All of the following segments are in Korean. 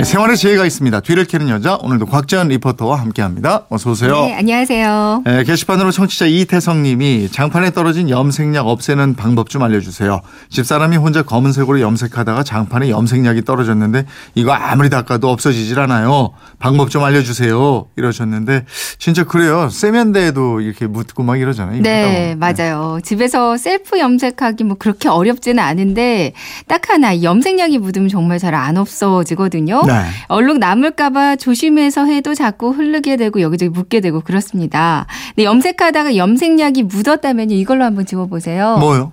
생활의 지혜가 있습니다. 뒤를 캐는 여자 오늘도 곽재현 리포터와 함께합니다. 어서 오세요. 네, 안녕하세요. 네, 게시판으로 청취자 이태성님이 장판에 떨어진 염색약 없애는 방법 좀 알려주세요. 집사람이 혼자 검은색으로 염색하다가 장판에 염색약이 떨어졌는데 이거 아무리 닦아도 없어지질 않아요. 방법 좀 알려주세요. 이러셨는데 진짜 그래요. 세면대에도 이렇게 묻고 막 이러잖아요. 네, 보면. 맞아요. 집에서 셀프 염색하기 뭐 그렇게 어렵지는 않은데 딱 하나 염색약이 묻으면 정말 잘 안 없어지거든요. 네. 얼룩 남을까봐 조심해서 해도 자꾸 흐르게 되고 여기저기 묻게 되고 그렇습니다. 근데 염색하다가 염색약이 묻었다면 이걸로 한번 지워보세요. 뭐요?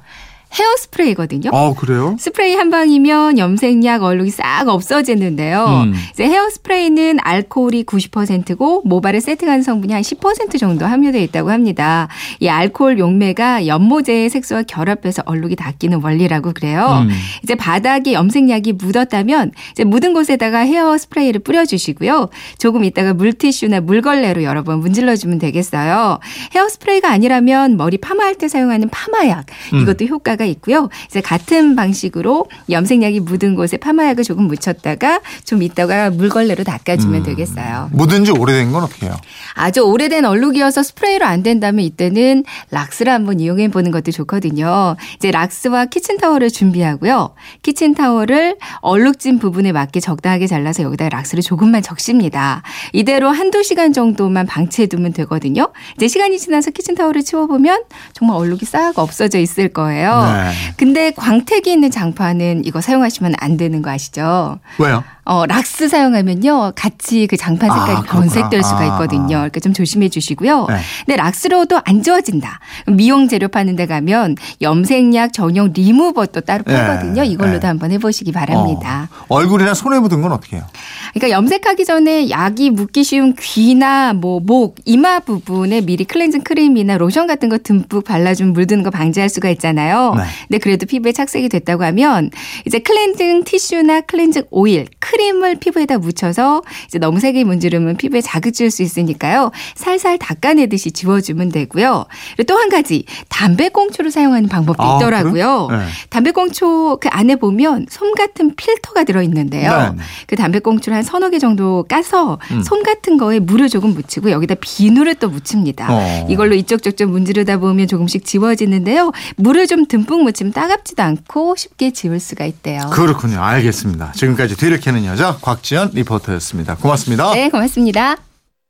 헤어 스프레이거든요. 어 그래요? 스프레이 한 방이면 염색약 얼룩이 싹 없어지는데요. 음. 이제 헤어 스프레이는 알코올이 90%고 모발에 세팅하는 성분이 한 10% 정도 함유되어 있다고 합니다. 이 알코올 용매가 연모제의 색소와 결합해서 얼룩이 닦이는 원리라고 그래요. 음. 이제 바닥에 염색약이 묻었다면 이제 묻은 곳에다가 헤어 스프레이를 뿌려 주시고요. 조금 있다가 물티슈나 물걸레로 여러 번 문질러 주면 되겠어요. 헤어 스프레이가 아니라면 머리 파마할 때 사용하는 파마약 음. 이것도 효과가 있고요. 이제 같은 방식으로 염색약이 묻은 곳에 파마약을 조금 묻혔다가 좀 있다가 물걸레로 닦아주면 음. 되겠어요. 묻은 지 오래된 건 어떻게 해요? 아주 오래된 얼룩이어서 스프레이로 안 된다면 이때는 락스를 한번 이용해 보는 것도 좋거든요. 이제 락스와 키친타월을 준비하고요. 키친타월을 얼룩진 부분에 맞게 적당하게 잘라서 여기다 락스를 조금만 적십니다. 이대로 한두 시간 정도만 방치해 두면 되거든요. 이제 시간이 지나서 키친타월을 치워보면 정말 얼룩이 싹 없어져 있을 거예요. 네. 근데 광택이 있는 장판은 이거 사용하시면 안 되는 거 아시죠? 왜요? 어, 락스 사용하면요. 같이 그 장판 색깔이 아. 변색될 수가 아, 있거든요. 아. 그러니까 좀 조심해 주시고요. 네. 근데 락스로도 안 지워진다. 미용 재료 파는 데 가면 염색약 전용 리무버 또 따로 네. 팔거든요. 이걸로도 네. 한번 해보시기 바랍니다. 어, 얼굴이나 손에 묻은 건 어떻게 해요? 그러니까 염색하기 전에 약이 묻기 쉬운 귀나 뭐 목, 이마 부분에 미리 클렌징 크림이나 로션 같은 거 듬뿍 발라주면 물드는 거 방지할 수가 있잖아요. 네. 근데 그래도 피부에 착색이 됐다고 하면 이제 클렌징 티슈나 클렌징 오일, 크림 을 피부에다 묻혀서 이제 너무 세게 문지르면 피부에 자극 줄 수 있으니까요. 살살 닦아내듯이 지워주면 되고요. 그리고 또한 가지 담배꽁초를 사용하는 방법도 아, 있더라고요. 네. 담배꽁초 그 안에 보면 솜 같은 필터가 들어있는데요. 네, 네. 그 담배꽁초를 한 서너 개 정도 까서 음. 솜 같은 거에 물을 조금 묻히고 여기다 비누를 또 묻힙니다. 어. 이걸로 이쪽저쪽 문지르다 보면 조금씩 지워지는데요. 물을 좀 듬뿍 묻히면 따갑지도 않고 쉽게 지울 수가 있대요. 그렇군요. 알겠습니다. 지금까지 뒤를 캐는 여자 곽지연 리포터였습니다. 고맙습니다. 네, 고맙습니다.